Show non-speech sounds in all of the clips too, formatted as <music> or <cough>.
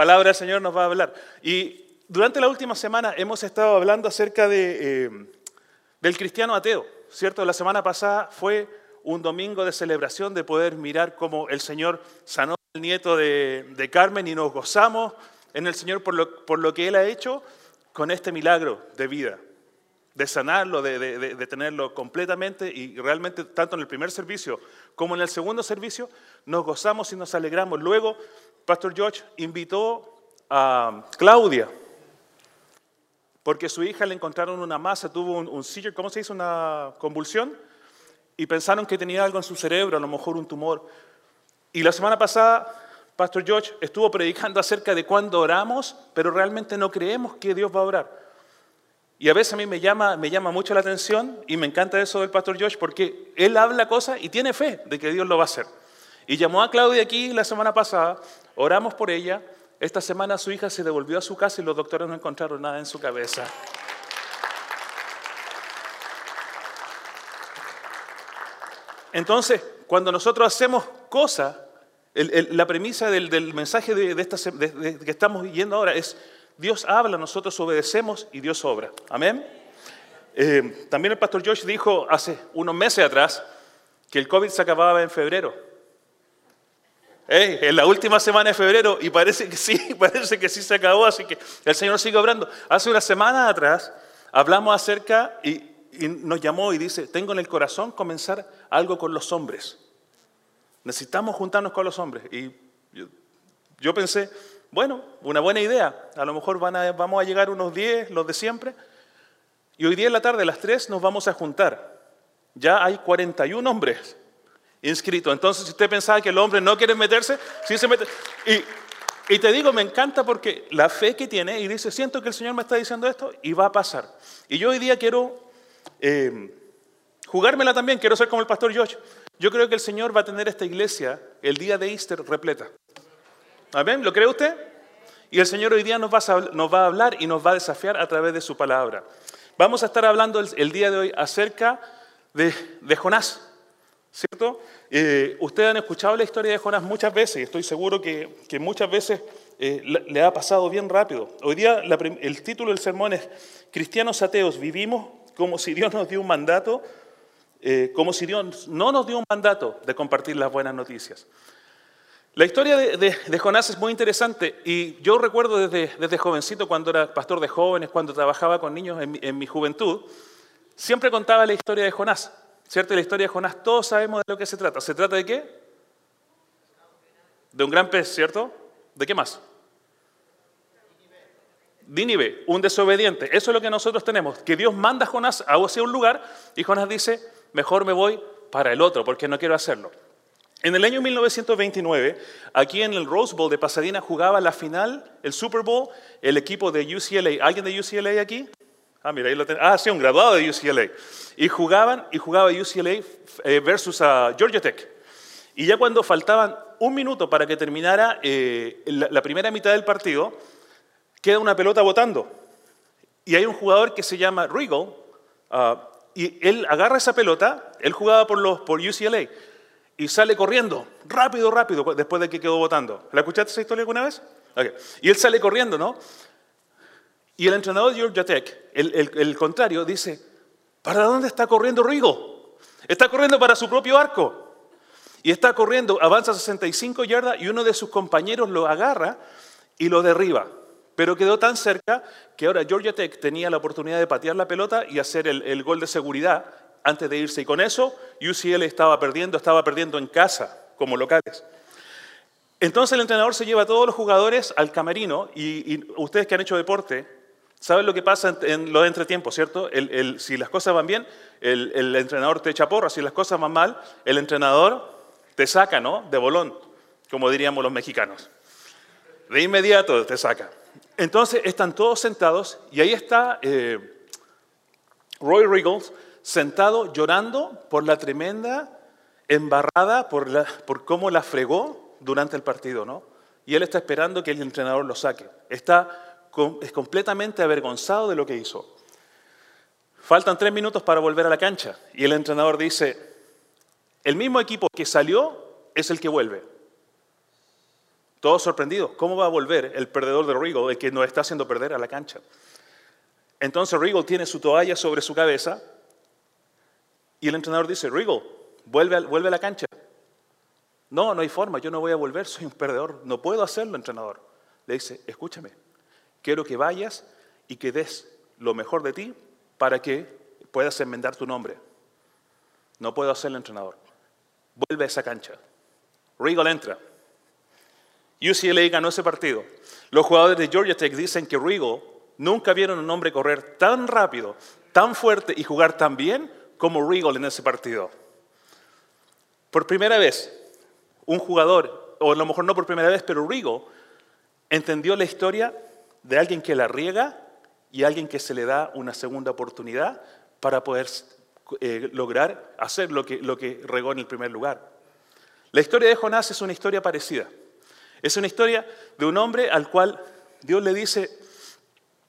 La palabra del Señor nos va a hablar. Y durante la última semana hemos estado hablando acerca de, eh, del cristiano ateo, ¿cierto? La semana pasada fue un domingo de celebración, de poder mirar cómo el Señor sanó al nieto de, de Carmen y nos gozamos en el Señor por lo, por lo que Él ha hecho con este milagro de vida de sanarlo, de, tenerlo completamente y realmente tanto en el primer servicio como en el segundo servicio nos gozamos y nos alegramos. Luego, Pastor George invitó a Claudia porque su hija le encontraron una masa, tuvo un, un seizure, ¿cómo se dice? Una convulsión y pensaron que tenía algo en su cerebro, a lo mejor un tumor. Y la semana pasada, Pastor George estuvo predicando acerca de cuándo oramos, pero realmente no creemos que Dios va a orar. Y a veces a mí me llama, me llama mucho la atención y me encanta eso del pastor Josh porque él habla cosas y tiene fe de que Dios lo va a hacer. Y llamó a Claudia aquí la semana pasada, oramos por ella. Esta semana su hija se devolvió a su casa y los doctores no encontraron nada en su cabeza. Entonces, cuando nosotros hacemos cosas, la premisa del, mensaje de, que estamos yendo ahora es Dios habla, nosotros obedecemos y Dios obra. Amén. Eh, también el pastor Josh dijo hace unos meses atrás que el COVID se acababa en febrero. En la última semana de febrero y parece que sí, <laughs> parece que sí se acabó, así que el Señor sigue obrando. Hace una semana atrás hablamos acerca y, nos llamó y dice, tengo en el corazón comenzar algo con los hombres. Necesitamos juntarnos con los hombres. Y yo pensé, bueno, una buena idea. A lo mejor van a, vamos a llegar unos 10, los de siempre. Y hoy día en la tarde, a las 3, nos vamos a juntar. Ya hay 41 hombres inscritos. Entonces, si usted pensaba que los hombres no quieren meterse, sí se meten. Y, te digo, me encanta porque la fe que tiene y dice, siento que el Señor me está diciendo esto y va a pasar. Y yo hoy día quiero eh, jugármela también, quiero ser como el pastor George. Yo creo que el Señor va a tener esta iglesia el día de Easter repleta. ¿Amén? ¿Lo cree usted? Y el Señor hoy día nos va a hablar y nos va a desafiar a través de su palabra. Vamos a estar hablando el, día de hoy acerca de, Jonás, ¿cierto? Eh, ustedes han escuchado la historia de Jonás muchas veces y estoy seguro que, muchas veces eh, le ha pasado bien rápido. Hoy día el título del sermón es Cristianos ateos, vivimos como si Dios nos dio un mandato, eh, como si Dios no nos dio un mandato de compartir las buenas noticias. La historia de, Jonás es muy interesante y yo recuerdo desde, desde, jovencito, cuando era pastor de jóvenes, cuando trabajaba con niños en mi, juventud, siempre contaba la historia de Jonás. ¿Cierto? la historia de Jonás, todos sabemos de lo que se trata. ¿Se trata de qué? De un gran pez, ¿cierto? ¿De qué más? Dinive, un desobediente. Eso es lo que nosotros tenemos. Que Dios manda a Jonás hacia un lugar y Jonás dice, mejor me voy para el otro porque no quiero hacerlo. En el año 1929, aquí en el Rose Bowl de Pasadena jugaba la final, el Super Bowl, el equipo de UCLA. ¿Alguien de UCLA aquí? Ah, mira, ahí lo tengo. Ah, sí, un graduado de UCLA. Y jugaban, y jugaba UCLA eh, versus Georgia Tech. Y ya cuando faltaban un minuto para que terminara eh, la, primera mitad del partido, queda una pelota botando. Y hay un jugador que se llama Regal, ah, y él agarra esa pelota, él jugaba por, los, por UCLA, y sale corriendo, rápido, rápido, después de que quedó votando. ¿La escuchaste esa historia alguna vez? Y él sale corriendo, ¿no? Y el entrenador de Georgia Tech, el, contrario, dice, ¿para dónde está corriendo Rigo? Está corriendo para su propio arco. Y está corriendo, avanza 65 yardas y uno de sus compañeros lo agarra y lo derriba. Pero quedó tan cerca que ahora Georgia Tech tenía la oportunidad de patear la pelota y hacer el, el gol de seguridad antes de irse. Y con eso UCL estaba perdiendo, estaba perdiendo en casa como locales. Entonces el entrenador se lleva a todos los jugadores al camerino y, ustedes que han hecho deporte saben lo que pasa en, los entretiempos, ¿cierto? si las cosas van bien, el, entrenador te echa porra, si las cosas van mal, el entrenador te saca, ¿no? De bolón, como diríamos los mexicanos. De inmediato te saca. Entonces están todos sentados y ahí está eh, Roy Riggles sentado llorando por la tremenda embarrada, por, por cómo la fregó durante el partido, ¿no? Y él está esperando que el entrenador lo saque. Está es completamente avergonzado de lo que hizo. Faltan tres minutos para volver a la cancha y el entrenador dice, el mismo equipo que salió es el que vuelve. Todos sorprendidos. ¿Cómo va a volver el perdedor de Regal, el que nos está haciendo perder a la cancha? Entonces Regal tiene su toalla sobre su cabeza y el entrenador dice, Regal, vuelve vuelve a la cancha. No, no hay forma, yo no voy a volver, soy un perdedor, no puedo hacerlo, entrenador. Le dice, escúchame, quiero que vayas y que des lo mejor de ti para que puedas enmendar tu nombre. No puedo hacerlo, entrenador. Vuelve a esa cancha. Regal entra. UCLA ganó ese partido. Los jugadores de Georgia Tech dicen que Regal nunca vieron a un hombre correr tan rápido, tan fuerte y jugar tan bien como Regal en ese partido. Por primera vez, un jugador, o a lo mejor no por primera vez, pero Regal entendió la historia de alguien que la riega y alguien que se le da una segunda oportunidad para poder eh, lograr hacer lo que, lo que regó en el primer lugar. La historia de Jonás es una historia parecida. Es una historia de un hombre al cual Dios le dice,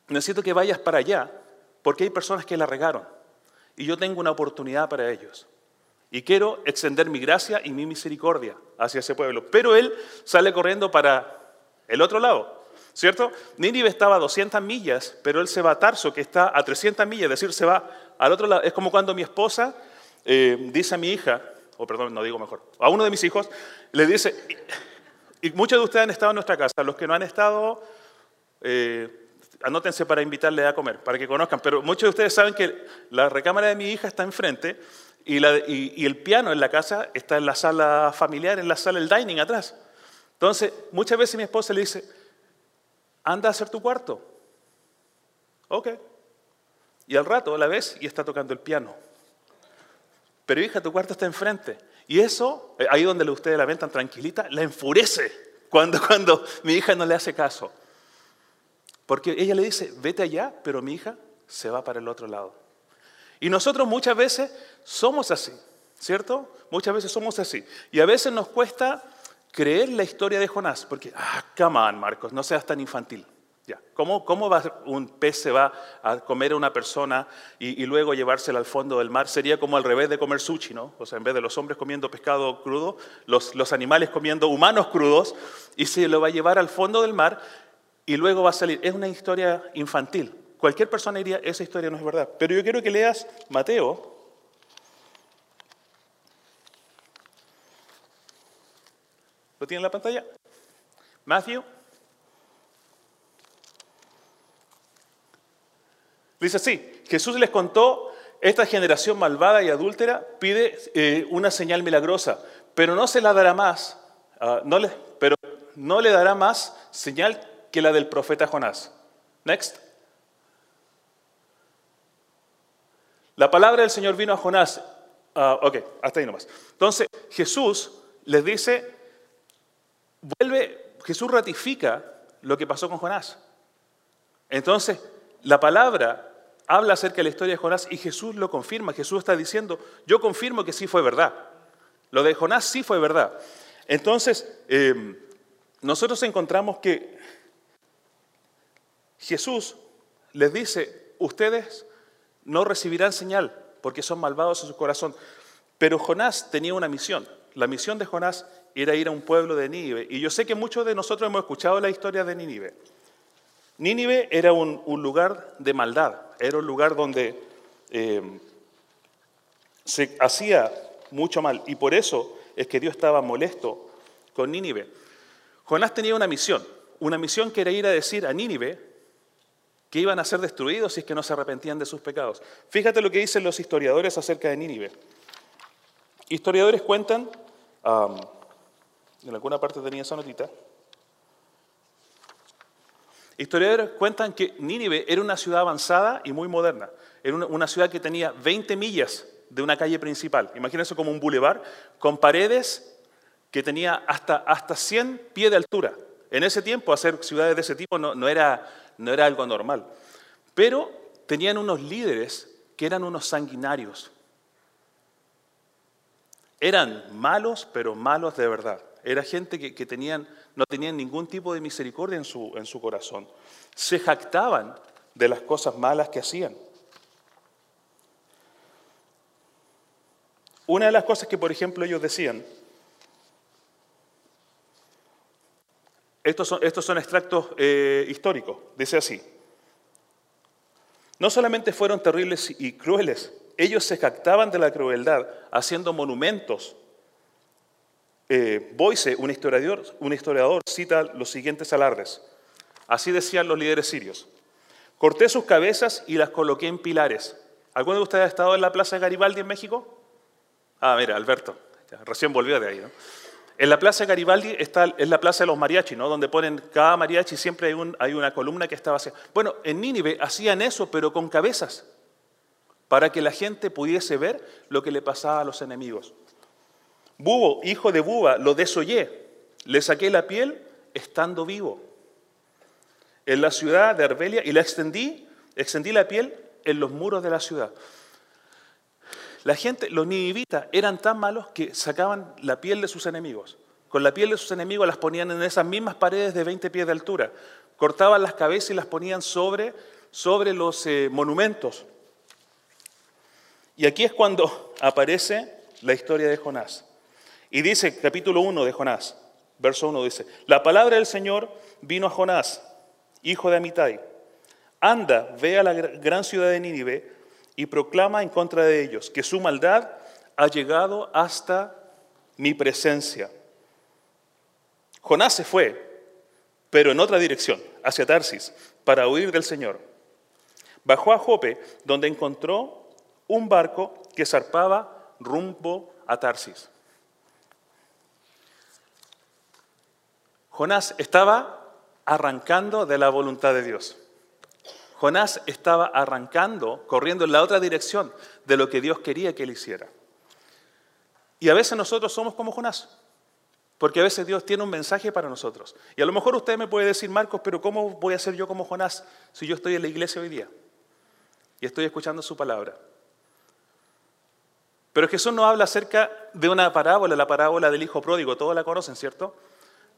necesito que vayas para allá, porque hay personas que la regaron y yo tengo una oportunidad para ellos. Y quiero extender mi gracia y mi misericordia hacia ese pueblo. Pero él sale corriendo para el otro lado, ¿cierto? Nínive estaba a 200 millas, pero él se va a Tarso, que está a 300 millas, es decir, se va al otro lado. Es como cuando mi esposa eh, dice a mi hija, o perdón, no digo mejor, a uno de mis hijos, le dice, y, muchos de ustedes han estado en nuestra casa, los que no han estado, eh, anótense para invitarle a comer, para que conozcan, pero muchos de ustedes saben que la recámara de mi hija está enfrente y, y, el piano en la casa está en la sala familiar, en la sala del dining atrás. Entonces, muchas veces mi esposa le dice, anda a hacer tu cuarto. Ok. Y al rato la ves y está tocando el piano. Pero hija, tu cuarto está enfrente. Y eso, eh, ahí donde ustedes la ven tan tranquilita, la enfurece cuando, <laughs> cuando mi hija no le hace caso. Porque ella le dice, vete allá, pero mi hija se va para el otro lado. Y nosotros muchas veces somos así, ¿cierto? Muchas veces somos así. Y a veces nos cuesta creer la historia de Jonás, porque, ah, come on, Marcos, no seas tan infantil. Ya. ¿Cómo, cómo va, un pez se va a comer a una persona y, luego llevársela al fondo del mar? Sería como al revés de comer sushi, ¿no? O sea, en vez de los hombres comiendo pescado crudo, los, los animales comiendo humanos crudos, y se lo va a llevar al fondo del mar y luego va a salir. Es una historia infantil. Cualquier persona diría, esa historia no es verdad. Pero yo quiero que leas Mateo. ¿Lo tiene en la pantalla? Matthew. Dice así, Jesús les contó, esta generación malvada y adúltera pide eh, una señal milagrosa, pero no se la dará más, ah, no le, pero no le dará más señal que la del profeta Jonás. Next. La palabra del Señor vino a Jonás. Ah, ok, hasta ahí nomás. Entonces, Jesús les dice, vuelve, Jesús ratifica lo que pasó con Jonás. Entonces, la palabra habla acerca de la historia de Jonás y Jesús lo confirma. Jesús está diciendo, yo confirmo que sí fue verdad. Lo de Jonás sí fue verdad. Entonces, eh, nosotros encontramos que Jesús les dice, ustedes no recibirán señal porque son malvados en su corazón. Pero Jonás tenía una misión. La misión de Jonás era ir a un pueblo de Nínive. Y yo sé que muchos de nosotros hemos escuchado la historia de Nínive. Nínive era un, lugar de maldad, era un lugar donde eh, se hacía mucho mal. Y por eso es que Dios estaba molesto con Nínive. Jonás tenía una misión, una misión que era ir a decir a Nínive, que iban a ser destruidos si es que no se arrepentían de sus pecados. Fíjate lo que dicen los historiadores acerca de Nínive. Historiadores cuentan, en alguna parte tenía esa notita, historiadores cuentan que Nínive era una ciudad avanzada y muy moderna. Era una, ciudad que tenía 20 millas de una calle principal. Imagínense como un bulevar con paredes que tenía hasta, hasta 100 pies de altura. En ese tiempo, hacer ciudades de ese tipo no era no era algo normal. Pero tenían unos líderes que eran unos sanguinarios. Eran malos, pero malos de verdad. Era gente que, tenían, no tenían ningún tipo de misericordia en su, en su corazón. Se jactaban de las cosas malas que hacían. Una de las cosas que, por ejemplo, ellos decían, Estos son, estos son extractos eh, históricos, dice así. No solamente fueron terribles y crueles, ellos se jactaban de la crueldad haciendo monumentos. Eh, un historiador, un historiador, cita los siguientes alardes. Así decían los líderes sirios. Corté sus cabezas y las coloqué en pilares. ¿Alguno de ustedes ha estado en la Plaza Garibaldi en México? Ah, mira, Alberto, recién volvió de ahí. ¿no? En la Plaza Garibaldi está, es la Plaza de los Mariachi, ¿no? donde ponen cada mariachi, siempre hay, hay una columna que estaba vacía. Bueno, en Nínive hacían eso, pero con cabezas, para que la gente pudiese ver lo que le pasaba a los enemigos. Bubo, hijo de Buba, lo desollé, le saqué la piel estando vivo. En la ciudad de Arbelia y la extendí, extendí la piel en los muros de la ciudad. La gente, los ninivitas, eran tan malos que sacaban la piel de sus enemigos. Con la piel de sus enemigos las ponían en esas mismas paredes de 20 pies de altura. Cortaban las cabezas y las ponían sobre, sobre los eh, monumentos. Y aquí es cuando aparece la historia de Jonás. Y dice, capítulo 1 de Jonás, verso 1 dice, la palabra del Señor vino a Jonás, hijo de Amitai. Anda, ve a la gran ciudad de Nínive y proclama en contra de ellos que su maldad ha llegado hasta mi presencia. Jonás se fue, pero en otra dirección, hacia Tarsis, para huir del Señor. Bajó a Jope, donde encontró un barco que zarpaba rumbo a Tarsis. Jonás estaba arrancando de la voluntad de Dios. Jonás estaba arrancando, corriendo en la otra dirección de lo que Dios quería que él hiciera. Y a veces nosotros somos como Jonás, porque a veces Dios tiene un mensaje para nosotros. Y a lo mejor usted me puede decir, Marcos, pero ¿cómo voy a ser yo como Jonás si yo estoy en la iglesia hoy día y estoy escuchando su palabra? Pero Jesús nos habla acerca de una parábola, la parábola del hijo pródigo, todos la conocen, ¿cierto?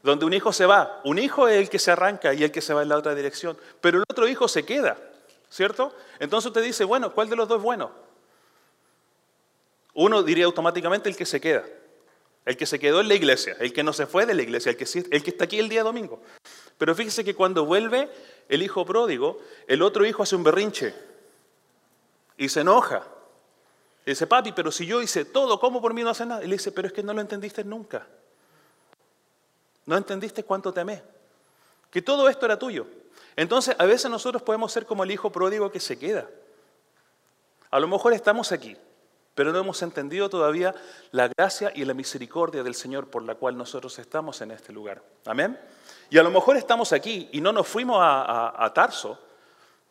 donde un hijo se va. Un hijo es el que se arranca y el que se va en la otra dirección, pero el otro hijo se queda, ¿cierto? Entonces usted dice, bueno, ¿cuál de los dos es bueno? Uno diría automáticamente el que se queda, el que se quedó en la iglesia, el que no se fue de la iglesia, el que, el que está aquí el día domingo. Pero fíjese que cuando vuelve el hijo pródigo, el otro hijo hace un berrinche y se enoja. Y dice, papi, pero si yo hice todo, ¿cómo por mí no hace nada? Y le dice, pero es que no lo entendiste nunca. No entendiste cuánto te amé. Que todo esto era tuyo. Entonces, a veces nosotros podemos ser como el hijo pródigo que se queda. A lo mejor estamos aquí, pero no hemos entendido todavía la gracia y la misericordia del Señor por la cual nosotros estamos en este lugar. Amén. Y a lo mejor estamos aquí y no nos fuimos a, a Tarso,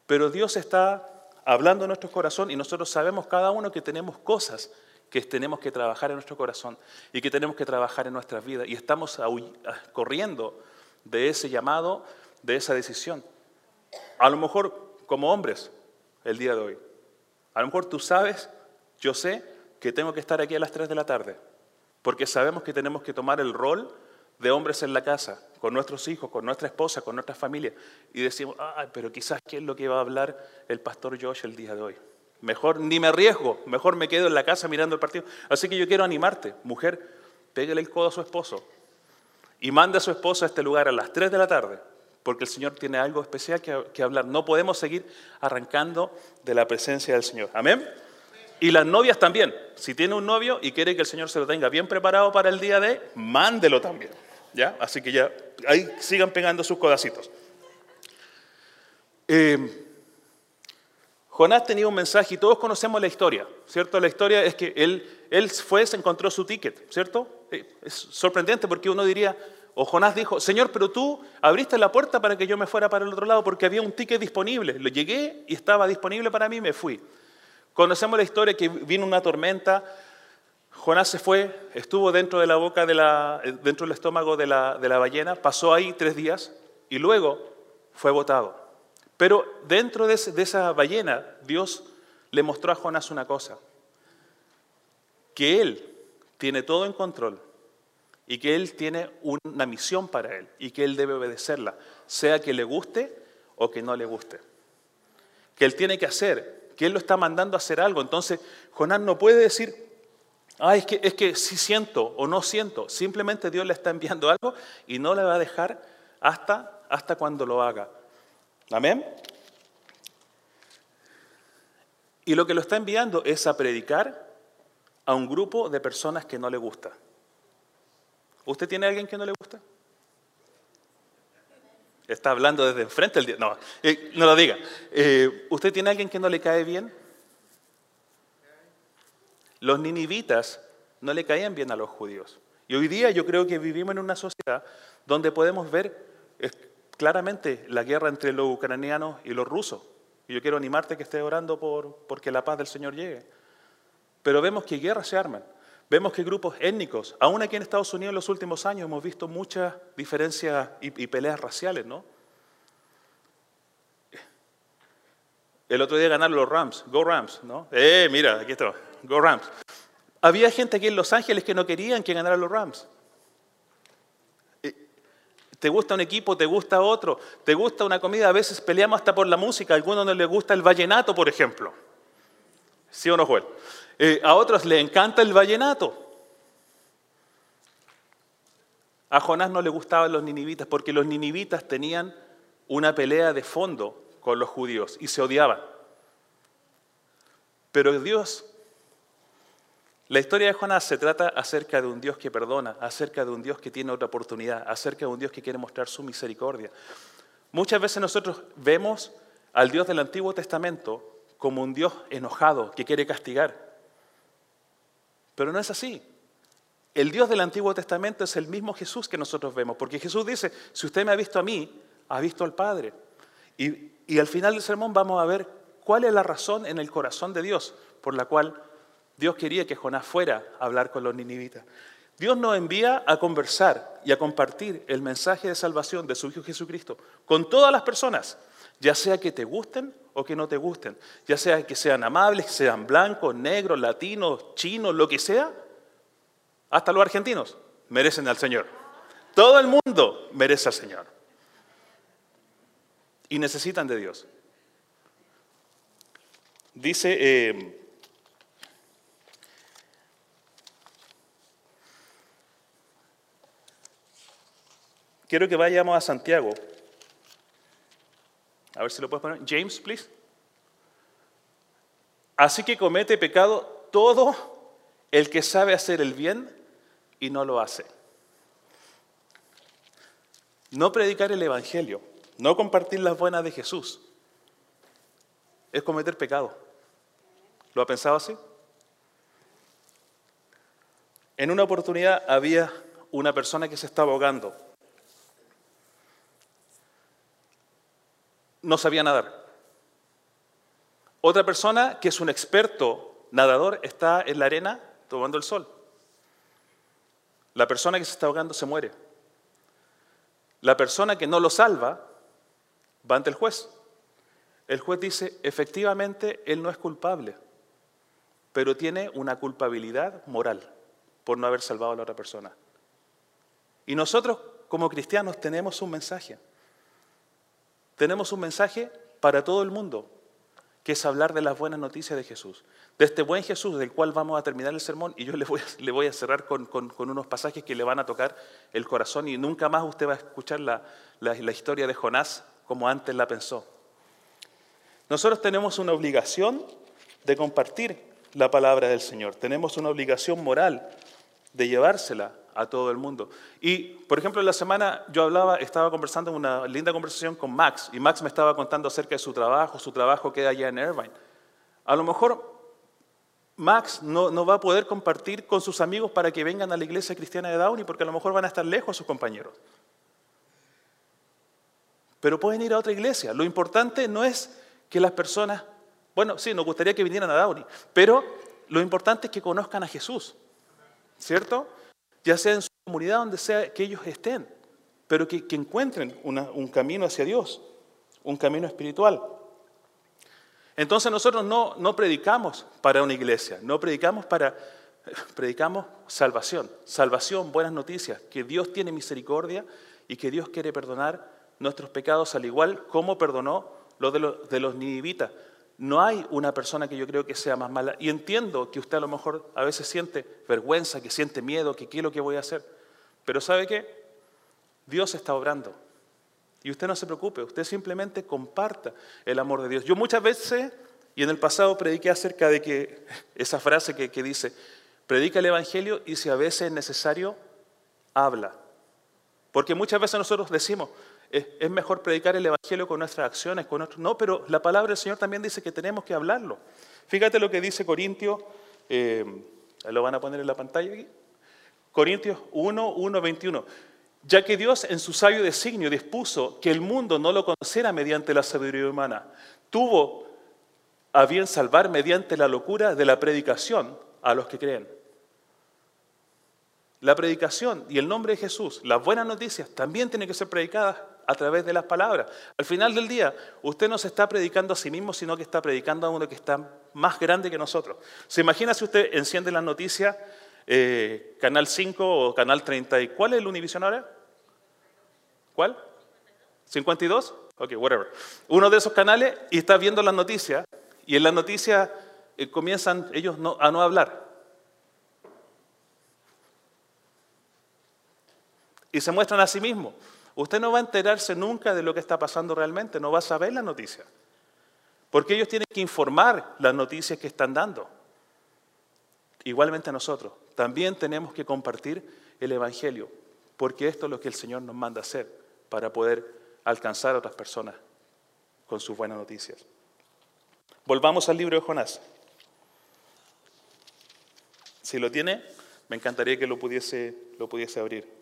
pero Dios está hablando en nuestro corazón y nosotros sabemos cada uno que tenemos cosas que tenemos que trabajar en nuestro corazón y que tenemos que trabajar en nuestras vidas. Y estamos corriendo de ese llamado, de esa decisión. A lo mejor como hombres el día de hoy. A lo mejor tú sabes, yo sé que tengo que estar aquí a las 3 de la tarde, porque sabemos que tenemos que tomar el rol de hombres en la casa, con nuestros hijos, con nuestra esposa, con nuestra familia, y decimos, ah, pero quizás qué es lo que va a hablar el pastor Josh el día de hoy. Mejor ni me arriesgo, mejor me quedo en la casa mirando el partido. Así que yo quiero animarte, mujer, pégale el codo a su esposo y mande a su esposo a este lugar a las 3 de la tarde, porque el Señor tiene algo especial que, hablar. No podemos seguir arrancando de la presencia del Señor. Amén. Y las novias también. Si tiene un novio y quiere que el Señor se lo tenga bien preparado para el día de, mándelo también. ¿Ya? Así que ya, ahí sigan pegando sus codacitos. Eh, Jonás tenía un mensaje y todos conocemos la historia, ¿cierto? La historia es que él, él fue, se encontró su ticket, ¿cierto? Es sorprendente porque uno diría, o Jonás dijo, Señor, pero tú abriste la puerta para que yo me fuera para el otro lado porque había un ticket disponible. Lo llegué y estaba disponible para mí me fui. Conocemos la historia que vino una tormenta, Jonás se fue, estuvo dentro de la boca, de la, dentro del estómago de la, de la ballena, pasó ahí tres días y luego fue botado. Pero dentro de, esa ballena, Dios le mostró a Jonás una cosa, que Él tiene todo en control y que Él tiene una misión para Él y que Él debe obedecerla, sea que le guste o que no le guste. Que Él tiene que hacer, que Él lo está mandando a hacer algo. Entonces, Jonás no puede decir, ah, es que, es que sí siento o no siento. Simplemente Dios le está enviando algo y no le va a dejar hasta, hasta cuando lo haga. Amén. Y lo que lo está enviando es a predicar a un grupo de personas que no le gusta. ¿Usted tiene a alguien que no le gusta? Está hablando desde enfrente el día. No, eh, no lo diga. Eh, ¿Usted tiene a alguien que no le cae bien? Los ninivitas no le caían bien a los judíos. Y hoy día yo creo que vivimos en una sociedad donde podemos ver claramente la guerra entre los ucranianos y los rusos. Y yo quiero animarte que estés orando por porque la paz del Señor llegue. Pero vemos que guerras se arman. Vemos que grupos étnicos, aún aquí en Estados Unidos en los últimos años hemos visto muchas diferencias y, y peleas raciales, ¿no? El otro día ganaron los Rams, Go Rams, ¿no? Eh, mira, aquí está, Go Rams. Había gente aquí en Los Ángeles que no querían que ganaran los Rams. ¿Te gusta un equipo? ¿Te gusta otro? ¿Te gusta una comida? A veces peleamos hasta por la música. A algunos no les gusta el vallenato, por ejemplo. ¿Sí o no, Joel? Eh, a otros les encanta el vallenato. A Jonás no le gustaban los ninivitas porque los ninivitas tenían una pelea de fondo con los judíos y se odiaban. Pero Dios la historia de Jonás se trata acerca de un Dios que perdona, acerca de un Dios que tiene otra oportunidad, acerca de un Dios que quiere mostrar su misericordia. Muchas veces nosotros vemos al Dios del Antiguo Testamento como un Dios enojado que quiere castigar. Pero no es así. El Dios del Antiguo Testamento es el mismo Jesús que nosotros vemos, porque Jesús dice, si usted me ha visto a mí, ha visto al Padre. Y, y al final del sermón vamos a ver cuál es la razón en el corazón de Dios por la cual Dios quería que Jonás fuera a hablar con los ninivitas. Dios nos envía a conversar y a compartir el mensaje de salvación de su Hijo Jesucristo con todas las personas, ya sea que te gusten o que no te gusten, ya sea que sean amables, que sean blancos, negros, latinos, chinos, lo que sea, hasta los argentinos merecen al Señor. Todo el mundo merece al Señor. Y necesitan de Dios. Dice eh, Quiero que vayamos a Santiago. A ver si lo puedes poner. James, please. Así que comete pecado todo el que sabe hacer el bien y no lo hace. No predicar el Evangelio, no compartir las buenas de Jesús, es cometer pecado. ¿Lo ha pensado así? En una oportunidad había una persona que se estaba ahogando. No sabía nadar. Otra persona que es un experto nadador está en la arena tomando el sol. La persona que se está ahogando se muere. La persona que no lo salva va ante el juez. El juez dice, efectivamente, él no es culpable, pero tiene una culpabilidad moral por no haber salvado a la otra persona. Y nosotros como cristianos tenemos un mensaje tenemos un mensaje para todo el mundo, que es hablar de las buenas noticias de Jesús, de este buen Jesús del cual vamos a terminar el sermón y yo le voy a, cerrar con, unos pasajes que le van a tocar el corazón y nunca más usted va a escuchar la, la historia de Jonás como antes la pensó. Nosotros tenemos una obligación de compartir la palabra del Señor, tenemos una obligación moral de llevársela a todo el mundo. Y, por ejemplo, en la semana yo hablaba, estaba conversando en una linda conversación con Max, y Max me estaba contando acerca de su trabajo, su trabajo queda allá en Irvine. A lo mejor Max no, no, va a poder compartir con sus amigos para que vengan a la iglesia cristiana de Downey, porque a lo mejor van a estar lejos sus compañeros. Pero pueden ir a otra iglesia. Lo importante no es que las personas, bueno, sí, nos gustaría que vinieran a Downey, pero lo importante es que conozcan a Jesús, ¿cierto? Ya sea en su comunidad, donde sea que ellos estén, pero que, encuentren un camino hacia Dios, un camino espiritual. Entonces nosotros no, no predicamos para una iglesia, no predicamos para, <laughs> predicamos salvación, salvación, buenas noticias, que Dios tiene misericordia y que Dios quiere perdonar nuestros pecados al igual como perdonó los de los, de. No hay una persona que yo creo que sea más mala. Y entiendo que usted a lo mejor a veces siente vergüenza, que siente miedo, que qué es lo que voy a hacer. Pero ¿sabe qué? Dios está obrando. Y usted no se preocupe, usted simplemente comparta el amor de Dios. Yo muchas veces, y en el pasado prediqué acerca de que <laughs> esa frase que, que dice, predica el Evangelio y si a veces es necesario, habla. Porque muchas veces nosotros decimos, es, mejor predicar el Evangelio con nuestras acciones, con nuestros... No, pero la palabra del Señor también dice que tenemos que hablarlo. Fíjate lo que dice Corintios, eh, lo van a poner en la pantalla aquí. Corintios 1, 1, 21. Ya que Dios en su sabio designio dispuso que el mundo no lo conociera mediante la sabiduría humana, tuvo a bien salvar mediante la locura de la predicación a los que creen. La predicación y el nombre de Jesús, las buenas noticias, también tienen que ser predicadas a través de las palabras. Al final del día, usted no se está predicando a sí mismo, sino que está predicando a uno que está más grande que nosotros. ¿Se imagina si usted enciende las noticias, eh, Canal 5 o Canal 30? ¿Y cuál es el Univision ahora? ¿Cuál? ¿52? Ok, whatever. Uno de esos canales y está viendo las noticias y en las noticias eh, comienzan ellos a no hablar. Y se muestran a sí mismos. Usted no va a enterarse nunca de lo que está pasando realmente, no va a saber la noticia. Porque ellos tienen que informar las noticias que están dando. Igualmente nosotros también tenemos que compartir el Evangelio, porque esto es lo que el Señor nos manda hacer para poder alcanzar a otras personas con sus buenas noticias. Volvamos al libro de Jonás. Si lo tiene, me encantaría que lo pudiese, lo pudiese abrir.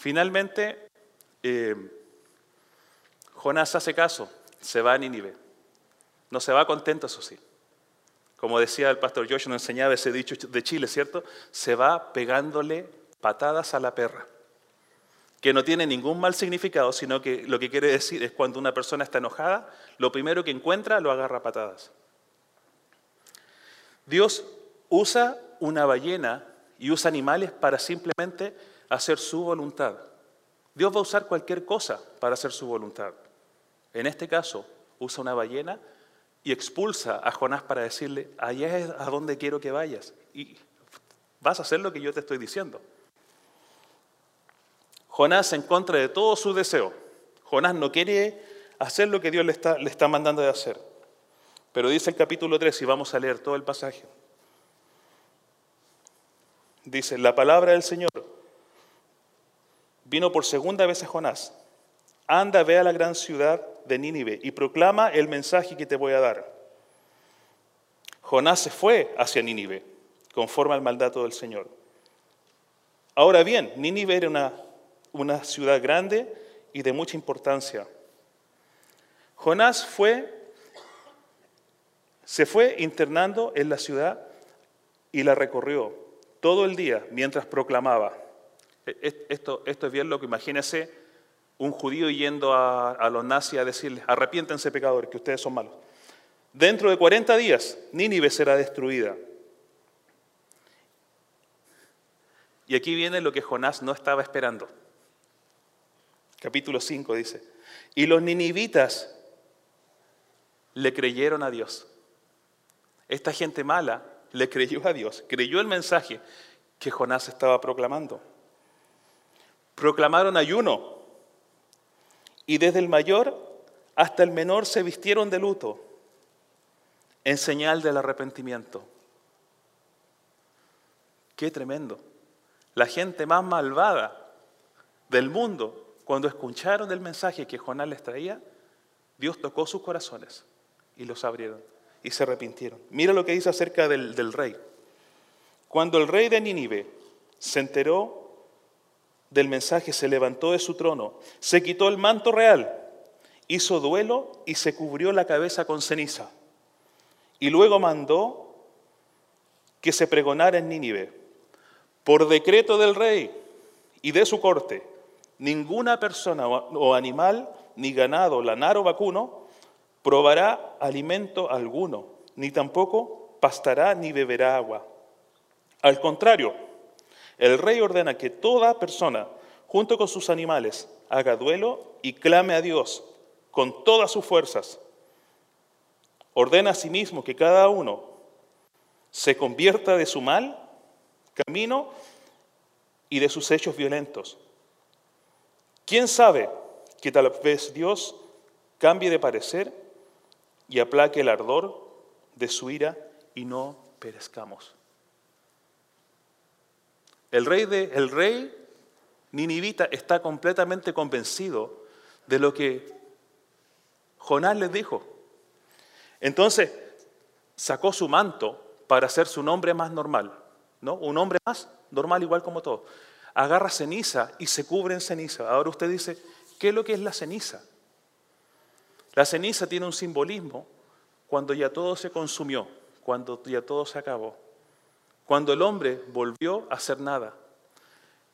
Finalmente, eh, Jonás hace caso, se va a Nínive. No se va contento, eso sí. Como decía el pastor Joshua, nos enseñaba ese dicho de Chile, ¿cierto? Se va pegándole patadas a la perra, que no tiene ningún mal significado, sino que lo que quiere decir es cuando una persona está enojada, lo primero que encuentra lo agarra patadas. Dios usa una ballena y usa animales para simplemente hacer su voluntad. Dios va a usar cualquier cosa para hacer su voluntad. En este caso, usa una ballena y expulsa a Jonás para decirle, allá es a donde quiero que vayas. Y vas a hacer lo que yo te estoy diciendo. Jonás en contra de todo su deseo. Jonás no quiere hacer lo que Dios le está, le está mandando de hacer. Pero dice el capítulo 3, y vamos a leer todo el pasaje. Dice, la palabra del Señor vino por segunda vez a Jonás. Anda, ve a la gran ciudad de Nínive y proclama el mensaje que te voy a dar. Jonás se fue hacia Nínive, conforme al mandato del Señor. Ahora bien, Nínive era una, una ciudad grande y de mucha importancia. Jonás fue, se fue internando en la ciudad y la recorrió todo el día mientras proclamaba. E, esto, esto es bien lo que imagínese un judío yendo a, los nazis a decirles, arrepiéntense pecadores, que ustedes son malos. Dentro de 40 días, Nínive será destruida. Y aquí viene lo que Jonás no estaba esperando. Capítulo 5 dice, y los ninivitas le creyeron a Dios. Esta gente mala le creyó a Dios, creyó el mensaje que Jonás estaba proclamando proclamaron ayuno y desde el mayor hasta el menor se vistieron de luto en señal del arrepentimiento. Qué tremendo. La gente más malvada del mundo, cuando escucharon el mensaje que Jonás les traía, Dios tocó sus corazones y los abrieron y se arrepintieron. Mira lo que dice acerca del, del rey. Cuando el rey de Nínive se enteró del mensaje se levantó de su trono, se quitó el manto real, hizo duelo y se cubrió la cabeza con ceniza. Y luego mandó que se pregonara en Nínive, por decreto del rey y de su corte, ninguna persona o animal, ni ganado, lanar o vacuno, probará alimento alguno, ni tampoco pastará ni beberá agua. Al contrario, el rey ordena que toda persona, junto con sus animales, haga duelo y clame a Dios con todas sus fuerzas. Ordena asimismo que cada uno se convierta de su mal camino y de sus hechos violentos. ¿Quién sabe que tal vez Dios cambie de parecer y aplaque el ardor de su ira y no perezcamos? El rey, de, el rey ninivita está completamente convencido de lo que Jonás les dijo. Entonces sacó su manto para hacer su nombre más normal, ¿no? Un hombre más normal igual como todos. Agarra ceniza y se cubre en ceniza. Ahora usted dice, ¿qué es lo que es la ceniza? La ceniza tiene un simbolismo cuando ya todo se consumió, cuando ya todo se acabó, cuando el hombre volvió a hacer nada.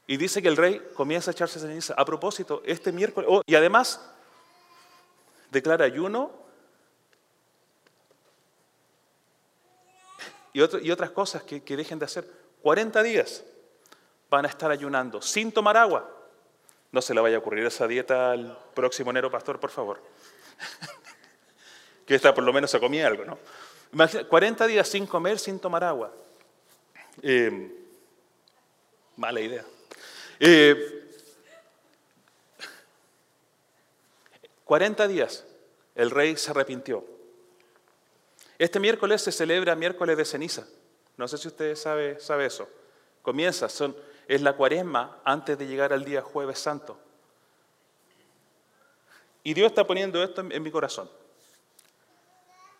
Y dice que el rey comienza a echarse ceniza. A propósito, este miércoles, oh, y además declara ayuno y, otras cosas que, que dejen de hacer. 40 días van a estar ayunando sin tomar agua. No se le vaya a ocurrir esa dieta al próximo enero, pastor, por favor. <laughs> que esta por lo menos se comía algo, ¿no? 40 días sin comer, sin tomar agua. Eh, mala idea. Eh, 40 días el rey se arrepintió. Este miércoles se celebra miércoles de ceniza. No sé si usted sabe, sabe eso. Comienza, son, es la cuaresma antes de llegar al día jueves santo. Y Dios está poniendo esto en, mi corazón.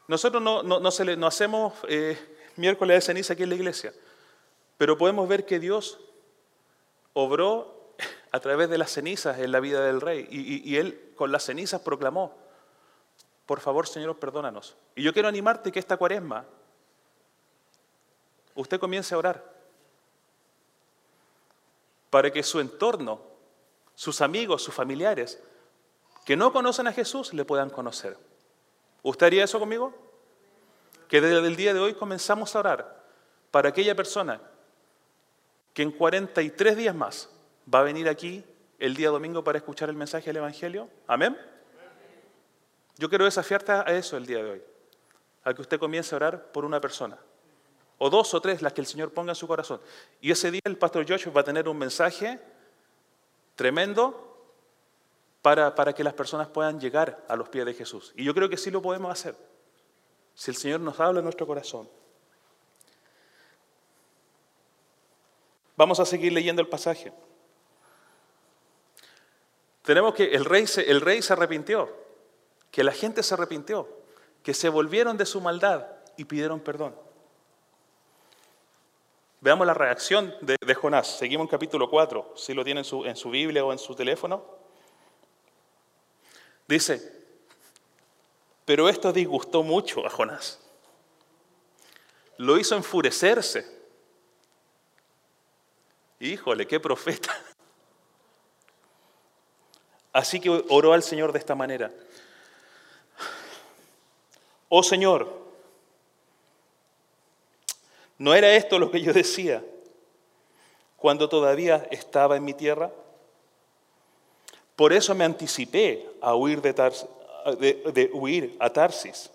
Nosotros no, no, no, hacemos eh, miércoles de ceniza aquí en la iglesia, pero podemos ver que Dios obró a través de las cenizas en la vida del rey y, él con las cenizas proclamó, por favor Señor, perdónanos. Y yo quiero animarte que esta cuaresma usted comience a orar para que su entorno, sus amigos, sus familiares, que no conocen a Jesús, le puedan conocer. ¿Usted haría eso conmigo? Que desde el día de hoy comenzamos a orar para aquella persona que en 43 días más va a venir aquí el día domingo para escuchar el mensaje del Evangelio. Amén. Yo quiero desafiarte a eso el día de hoy, a que usted comience a orar por una persona o dos o tres las que el Señor ponga en su corazón. Y ese día el pastor Joshua va a tener un mensaje tremendo para, para que las personas puedan llegar a los pies de Jesús. Y yo creo que sí lo podemos hacer, si el Señor nos habla en nuestro corazón. Vamos a seguir leyendo el pasaje. Tenemos que el rey se, el rey se arrepintió, que la gente se arrepintió, que se volvieron de su maldad y pidieron perdón. Veamos la reacción de, Jonás. Seguimos en capítulo 4, si lo tiene en su, en su Biblia o en su teléfono. Dice, pero esto disgustó mucho a Jonás. Lo hizo enfurecerse. Híjole, qué profeta. Así que oró al Señor de esta manera. Oh Señor, ¿No era esto lo que yo decía cuando todavía estaba en mi tierra? Por eso me anticipé a huir de, huir a Tarsis.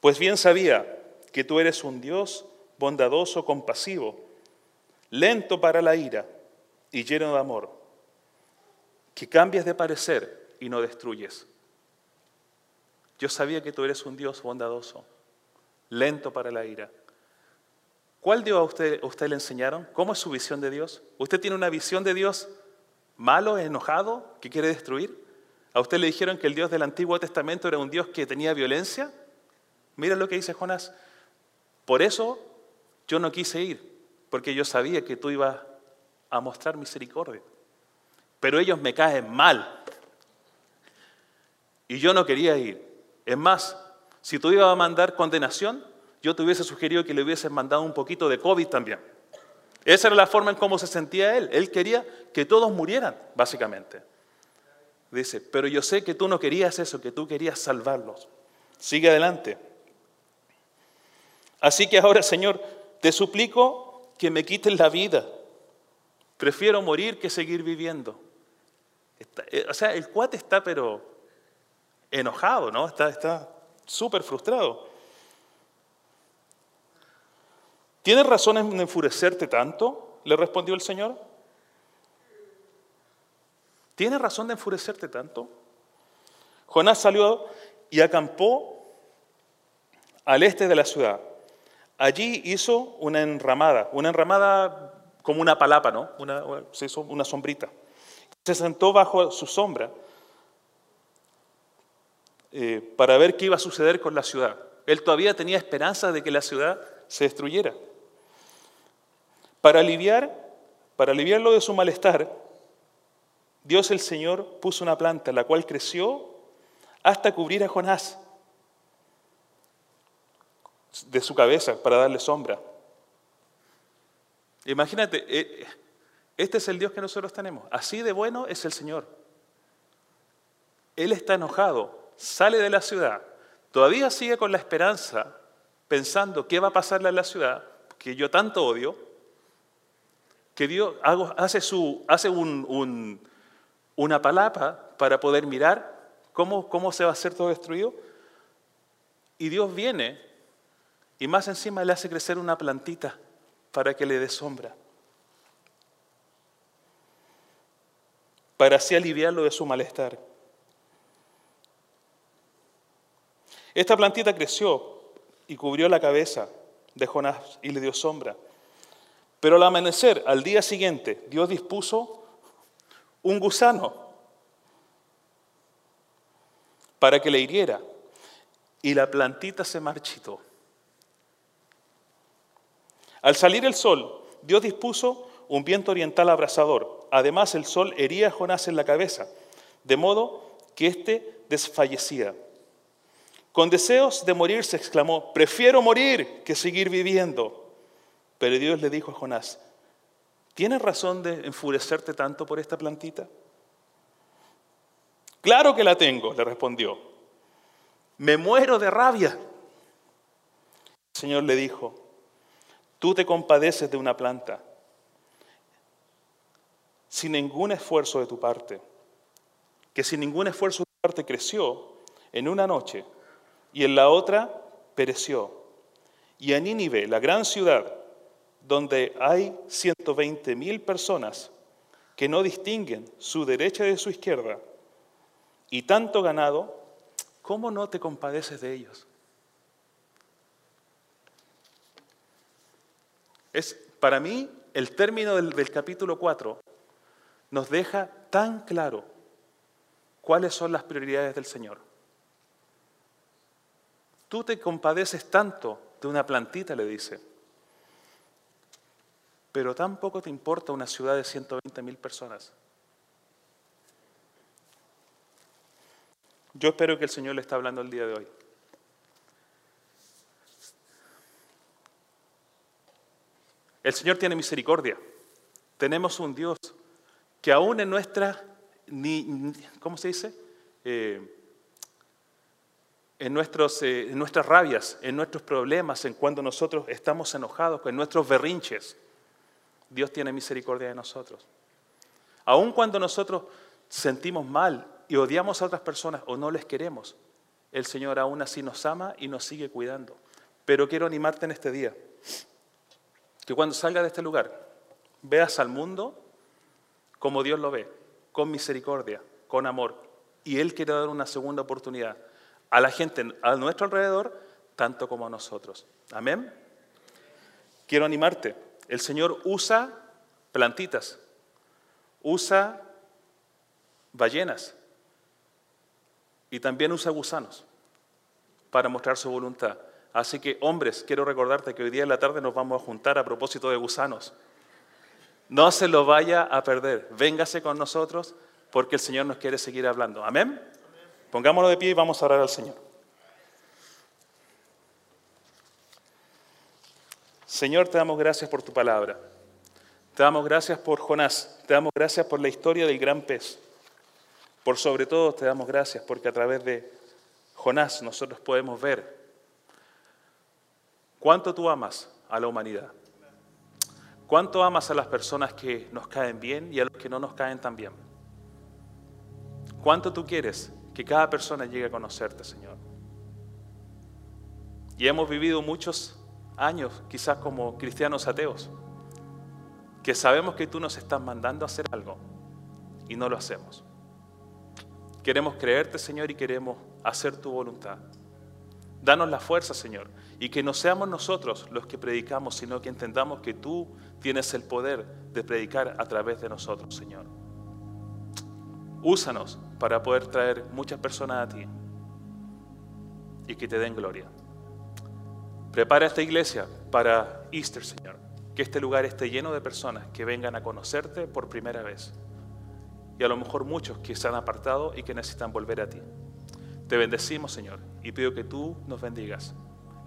Pues bien sabía que tú eres un Dios bondadoso, compasivo, lento para la ira y lleno de amor, que cambias de parecer y no destruyes. Yo sabía que tú eres un Dios bondadoso lento para la ira. ¿Cuál Dios a usted, usted le enseñaron? ¿Cómo es su visión de Dios? ¿Usted tiene una visión de Dios malo, enojado, que quiere destruir? ¿A usted le dijeron que el Dios del Antiguo Testamento era un Dios que tenía violencia? Mira lo que dice Jonás. Por eso yo no quise ir, porque yo sabía que tú ibas a mostrar misericordia. Pero ellos me caen mal. Y yo no quería ir. Es más, si tú ibas a mandar condenación, yo te hubiese sugerido que le hubiesen mandado un poquito de COVID también. Esa era la forma en cómo se sentía él. Él quería que todos murieran, básicamente. Dice, pero yo sé que tú no querías eso, que tú querías salvarlos. Sigue adelante. Así que ahora, Señor, te suplico que me quites la vida. Prefiero morir que seguir viviendo. Eh, o sea, el cuate está pero enojado, ¿no? Está, súper frustrado. ¿Tienes razón en enfurecerte tanto? Le respondió el Señor. ¿Tienes razón de enfurecerte tanto? Jonás salió y acampó al este de la ciudad. Allí hizo una enramada, una enramada como una palapa, ¿no? Una, se hizo una sombrita. Se sentó bajo su sombra eh, para ver qué iba a suceder con la ciudad. Él todavía tenía esperanza de que la ciudad se destruyera. Para aliviar, para aliviarlo de su malestar, Dios el Señor puso una planta, la cual creció hasta cubrir a Jonás de su cabeza para darle sombra. Imagínate, eh, este es el Dios que nosotros tenemos. Así de bueno es el Señor. Él está enojado, sale de la ciudad, todavía sigue con la esperanza, pensando qué va a pasarle a la ciudad, que yo tanto odio, que Dios hace, su, hace un, una palapa para poder mirar cómo, cómo se va a hacer todo destruido. Y Dios viene y más encima le hace crecer una plantita para que le dé sombra. Para así aliviarlo de su malestar. Esta plantita creció y cubrió la cabeza de Jonás y le dio sombra. Pero al amanecer, al día siguiente, Dios dispuso un gusano para que le hiriera y la plantita se marchitó. Al salir el sol, Dios dispuso un viento oriental abrasador. Además, el sol hería a Jonás en la cabeza, de modo que éste desfallecía. Con deseos de morir se exclamó, prefiero morir que seguir viviendo. Pero Dios le dijo a Jonás, ¿tienes razón de enfurecerte tanto por esta plantita? Claro que la tengo, le respondió. Me muero de rabia. El Señor le dijo, Tú te compadeces de una planta sin ningún esfuerzo de tu parte, que sin ningún esfuerzo de tu parte creció en una noche y en la otra pereció. Y a Nínive, la gran ciudad, donde hay 120 mil personas que no distinguen su derecha de su izquierda, y tanto ganado, ¿cómo no te compadeces de ellos? Es, para mí, el término del, capítulo 4 nos deja tan claro cuáles son las prioridades del Señor. Tú te compadeces tanto de una plantita, le dice, pero tampoco te importa una ciudad de 120 mil personas. Yo espero que el Señor le está hablando el día de hoy. El Señor tiene misericordia. Tenemos un Dios que aún en nuestra, ¿cómo se dice? Eh, en, nuestros, eh, en nuestras rabias, en nuestros problemas, en cuando nosotros estamos enojados, en nuestros berrinches, Dios tiene misericordia de nosotros. Aún cuando nosotros sentimos mal y odiamos a otras personas o no les queremos, el Señor aún así nos ama y nos sigue cuidando. Pero quiero animarte en este día que cuando salga de este lugar veas al mundo como Dios lo ve, con misericordia, con amor. Y Él quiere dar una segunda oportunidad a la gente a nuestro alrededor, tanto como a nosotros. Amén. Quiero animarte. El Señor usa plantitas, usa ballenas y también usa gusanos para mostrar su voluntad. Así que, hombres, quiero recordarte que hoy día en la tarde nos vamos a juntar a propósito de gusanos. No se lo vaya a perder. Véngase con nosotros porque el Señor nos quiere seguir hablando. Amén. Pongámonos de pie y vamos a orar al Señor. Señor, te damos gracias por tu palabra. Te damos gracias por Jonás. Te damos gracias por la historia del gran pez. Por sobre todo te damos gracias porque a través de Jonás nosotros podemos ver ¿Cuánto tú amas a la humanidad? ¿Cuánto amas a las personas que nos caen bien y a los que no nos caen tan bien? ¿Cuánto tú quieres que cada persona llegue a conocerte, Señor? Y hemos vivido muchos años quizás como cristianos ateos, que sabemos que tú nos estás mandando a hacer algo y no lo hacemos. Queremos creerte, Señor, y queremos hacer tu voluntad. Danos la fuerza, Señor, y que no seamos nosotros los que predicamos, sino que entendamos que tú tienes el poder de predicar a través de nosotros, Señor. Úsanos para poder traer muchas personas a ti y que te den gloria. Prepara esta iglesia para Easter, Señor. Que este lugar esté lleno de personas que vengan a conocerte por primera vez. Y a lo mejor muchos que se han apartado y que necesitan volver a ti. Te bendecimos, Señor, y pido que tú nos bendigas.